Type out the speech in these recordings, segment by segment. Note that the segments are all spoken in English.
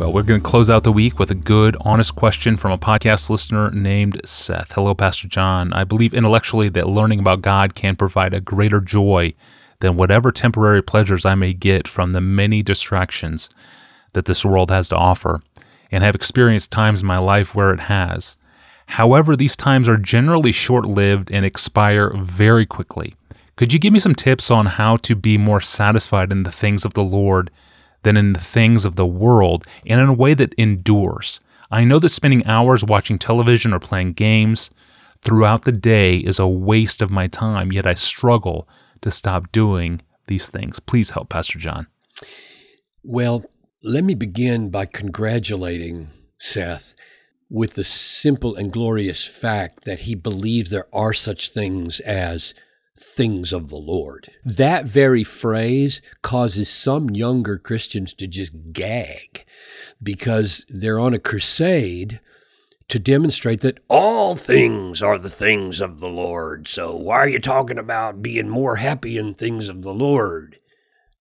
Well, we're going to close out the week with a good, honest question from a podcast listener named Seth. Hello, Pastor John. I believe intellectually that learning about God can provide a greater joy than whatever temporary pleasures I may get from the many distractions that this world has to offer, and have experienced times in my life where it has. However, these times are generally short lived and expire very quickly. Could you give me some tips on how to be more satisfied in the things of the Lord than in the things of the world and in a way that endures? I know that spending hours watching television or playing games throughout the day is a waste of my time, yet I struggle to stop doing these things. Please help, Pastor John. Well, let me begin by congratulating Seth with the simple and glorious fact that he believes there are such things as things of the Lord. That very phrase causes some younger Christians to just gag because they're on a crusade to demonstrate that all things are the things of the Lord. So why are you talking about being more happy in things of the Lord?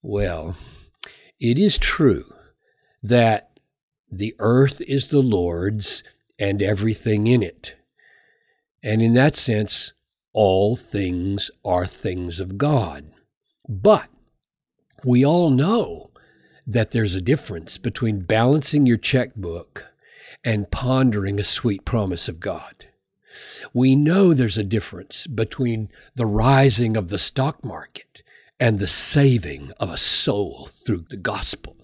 Well, it is true that the earth is the Lord's and everything in it. And in that sense, all things are things of God. But we all know that there's a difference between balancing your checkbook and pondering a sweet promise of God. We know there's a difference between the rising of the stock market and the saving of a soul through the gospel.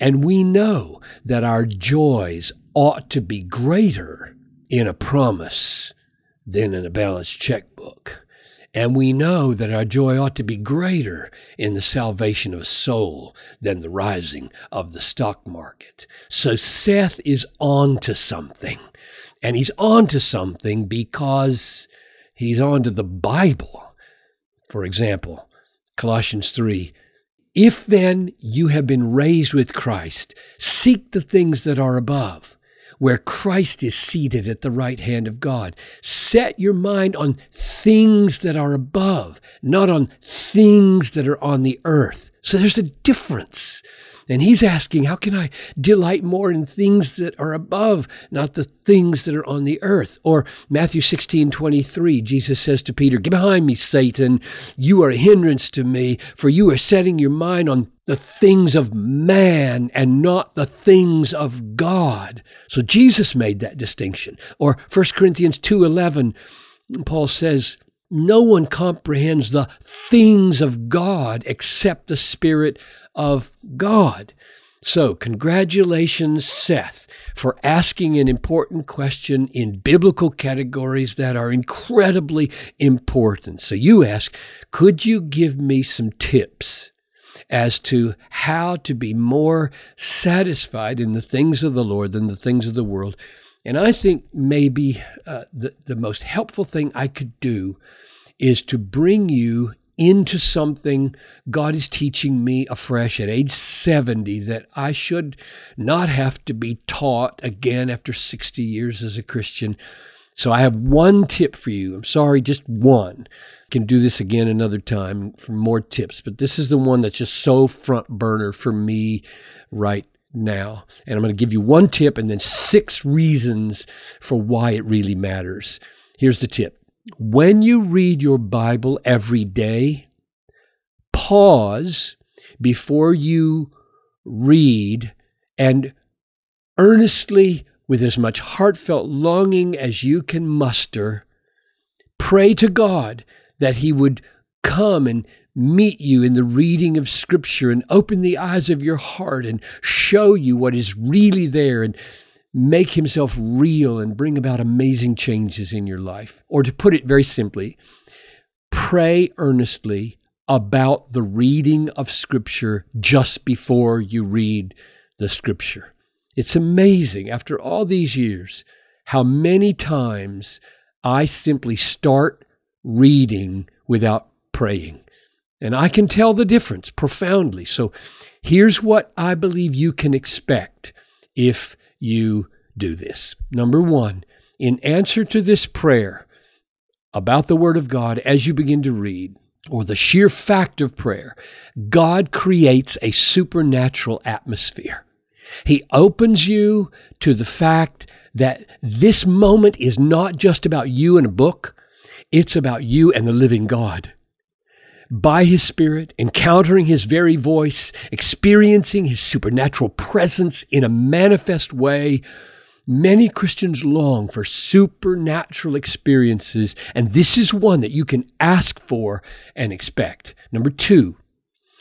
And we know that our joys ought to be greater in a promise than in a balanced checkbook. And we know that our joy ought to be greater in the salvation of a soul than the rising of the stock market. So Seth is on to something. And he's on to something because he's on to the Bible. For example, Colossians 3 If then you have been raised with Christ, seek the things that are above where Christ is seated at the right hand of God. Set your mind on things that are above, not on things that are on the earth. So there's a difference. And he's asking, how can I delight more in things that are above, not the things that are on the earth? Or Matthew 16, 23, Jesus says to Peter, Get behind me, Satan. You are a hindrance to me, for you are setting your mind on the things of man and not the things of God. So Jesus made that distinction. Or 1 Corinthians 2:11 Paul says, "No one comprehends the things of God except the spirit of God. So, congratulations, Seth, for asking an important question in biblical categories that are incredibly important. So, you ask, could you give me some tips as to how to be more satisfied in the things of the Lord than the things of the world? And I think maybe uh, the, the most helpful thing I could do is to bring you into something God is teaching me afresh at age 70 that I should not have to be taught again after 60 years as a Christian. So I have one tip for you. I'm sorry, just one. Can do this again another time for more tips, but this is the one that's just so front burner for me right now. And I'm going to give you one tip and then six reasons for why it really matters. Here's the tip when you read your Bible every day, pause before you read and earnestly, with as much heartfelt longing as you can muster, pray to God that He would come and meet you in the reading of Scripture and open the eyes of your heart and show you what is really there and make himself real and bring about amazing changes in your life. Or to put it very simply, pray earnestly about the reading of Scripture just before you read the Scripture. It's amazing after all these years how many times I simply start reading without praying. And I can tell the difference profoundly. So here's what I believe you can expect if you do this. Number one, in answer to this prayer about the Word of God as you begin to read, or the sheer fact of prayer, God creates a supernatural atmosphere. He opens you to the fact that this moment is not just about you and a book, it's about you and the living God. By His Spirit, encountering His very voice, experiencing His supernatural presence in a manifest way, many Christians long for supernatural experiences, and this is one that you can ask for and expect. Number two,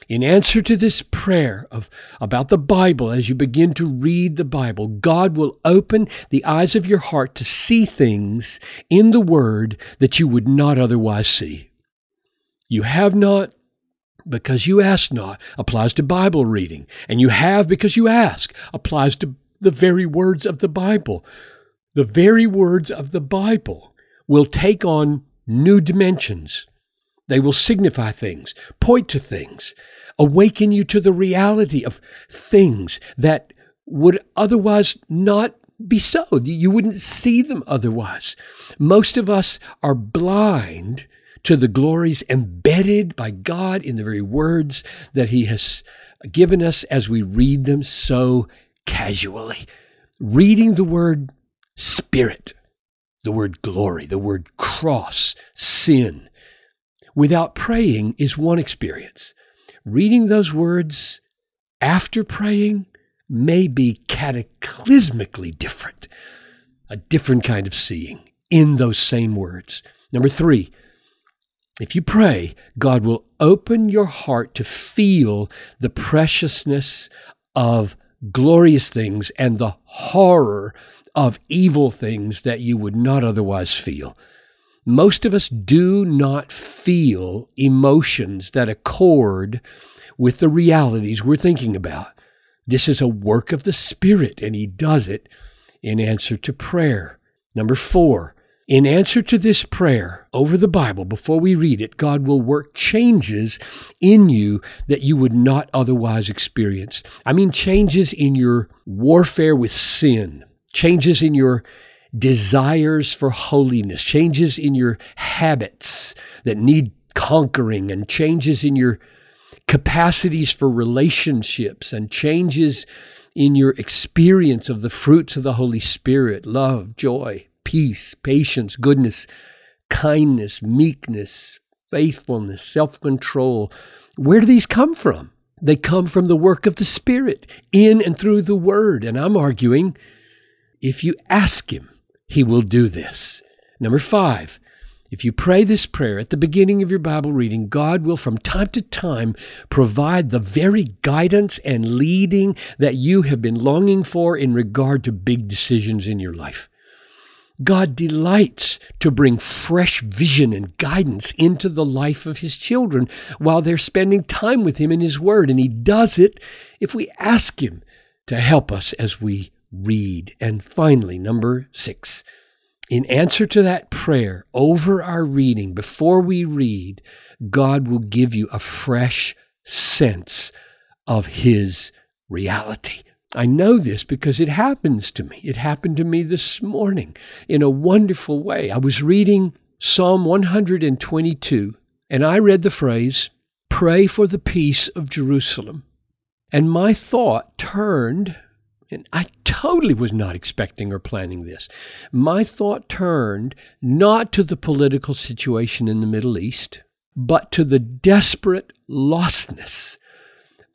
in answer to this prayer of, about the Bible, as you begin to read the Bible, God will open the eyes of your heart to see things in the Word that you would not otherwise see. You have not because you ask not applies to Bible reading, and you have because you ask applies to the very words of the Bible. The very words of the Bible will take on new dimensions. They will signify things, point to things, awaken you to the reality of things that would otherwise not be so. You wouldn't see them otherwise. Most of us are blind to the glories embedded by God in the very words that He has given us as we read them so casually. Reading the word spirit, the word glory, the word cross, sin, without praying is one experience. Reading those words after praying may be cataclysmically different, a different kind of seeing in those same words. Number three, if you pray, God will open your heart to feel the preciousness of glorious things and the horror of evil things that you would not otherwise feel. Most of us do not feel emotions that accord with the realities we're thinking about. This is a work of the Spirit, and He does it in answer to prayer. Number four, in answer to this prayer over the Bible, before we read it, God will work changes in you that you would not otherwise experience. I mean, changes in your warfare with sin, changes in your desires for holiness, changes in your habits that need conquering, and changes in your capacities for relationships, and changes in your experience of the fruits of the Holy Spirit love, joy, peace, patience, goodness, kindness, meekness, faithfulness, self control. Where do these come from? They come from the work of the Spirit in and through the Word. And I'm arguing if you ask Him, He will do this. Number five, if you pray this prayer at the beginning of your Bible reading, God will from time to time provide the very guidance and leading that you have been longing for in regard to big decisions in your life. God delights to bring fresh vision and guidance into the life of His children while they're spending time with Him in His Word. And He does it if we ask Him to help us as we read. And finally, number six, in answer to that prayer over our reading, before we read, God will give you a fresh sense of His reality. I know this because it happens to me. It happened to me this morning in a wonderful way. I was reading Psalm 122 and I read the phrase, Pray for the peace of Jerusalem. And my thought turned, and I totally was not expecting or planning this. My thought turned not to the political situation in the Middle East, but to the desperate lostness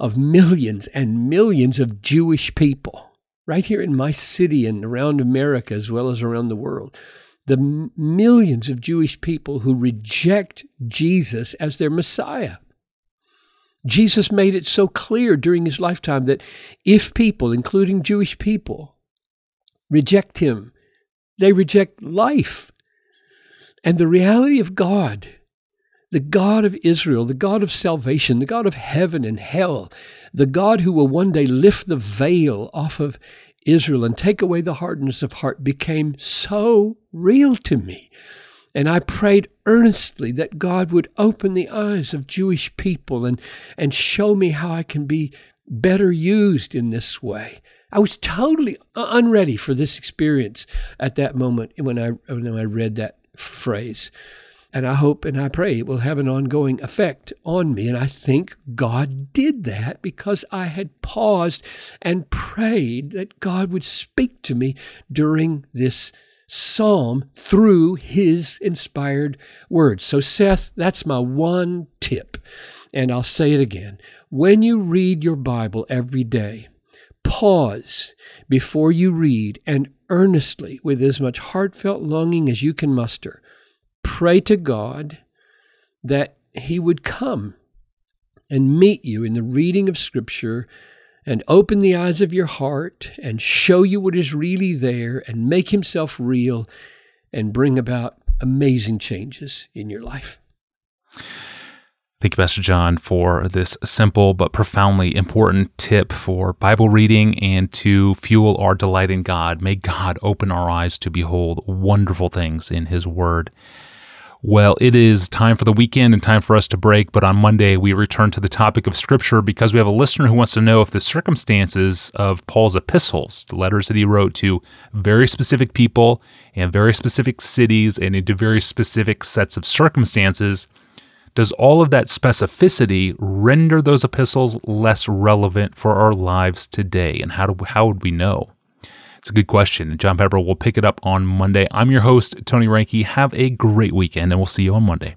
of millions and millions of Jewish people right here in my city and around America as well as around the world. The millions of Jewish people who reject Jesus as their Messiah. Jesus made it so clear during his lifetime that if people, including Jewish people, reject him, they reject life. And the reality of God the God of Israel, the God of salvation, the God of heaven and hell, the God who will one day lift the veil off of Israel and take away the hardness of heart, became so real to me. And I prayed earnestly that God would open the eyes of Jewish people and, and show me how I can be better used in this way. I was totally unready for this experience at that moment when I, when I read that phrase. And I hope and I pray it will have an ongoing effect on me. And I think God did that because I had paused and prayed that God would speak to me during this psalm through his inspired words. So, Seth, that's my one tip. And I'll say it again. When you read your Bible every day, pause before you read and earnestly, with as much heartfelt longing as you can muster, pray to God that He would come and meet you in the reading of Scripture and open the eyes of your heart and show you what is really there and make Himself real and bring about amazing changes in your life. Thank you, Pastor John, for this simple but profoundly important tip for Bible reading and to fuel our delight in God. May God open our eyes to behold wonderful things in His Word. Well, it is time for the weekend and time for us to break, but on Monday we return to the topic of Scripture because we have a listener who wants to know if the circumstances of Paul's epistles, the letters that he wrote to very specific people and very specific cities and into very specific sets of circumstances, does all of that specificity render those epistles less relevant for our lives today? And how, do, how would we know? It's a good question. John Piper will pick it up on Monday. I'm your host, Tony Reinke. Have a great weekend, and we'll see you on Monday.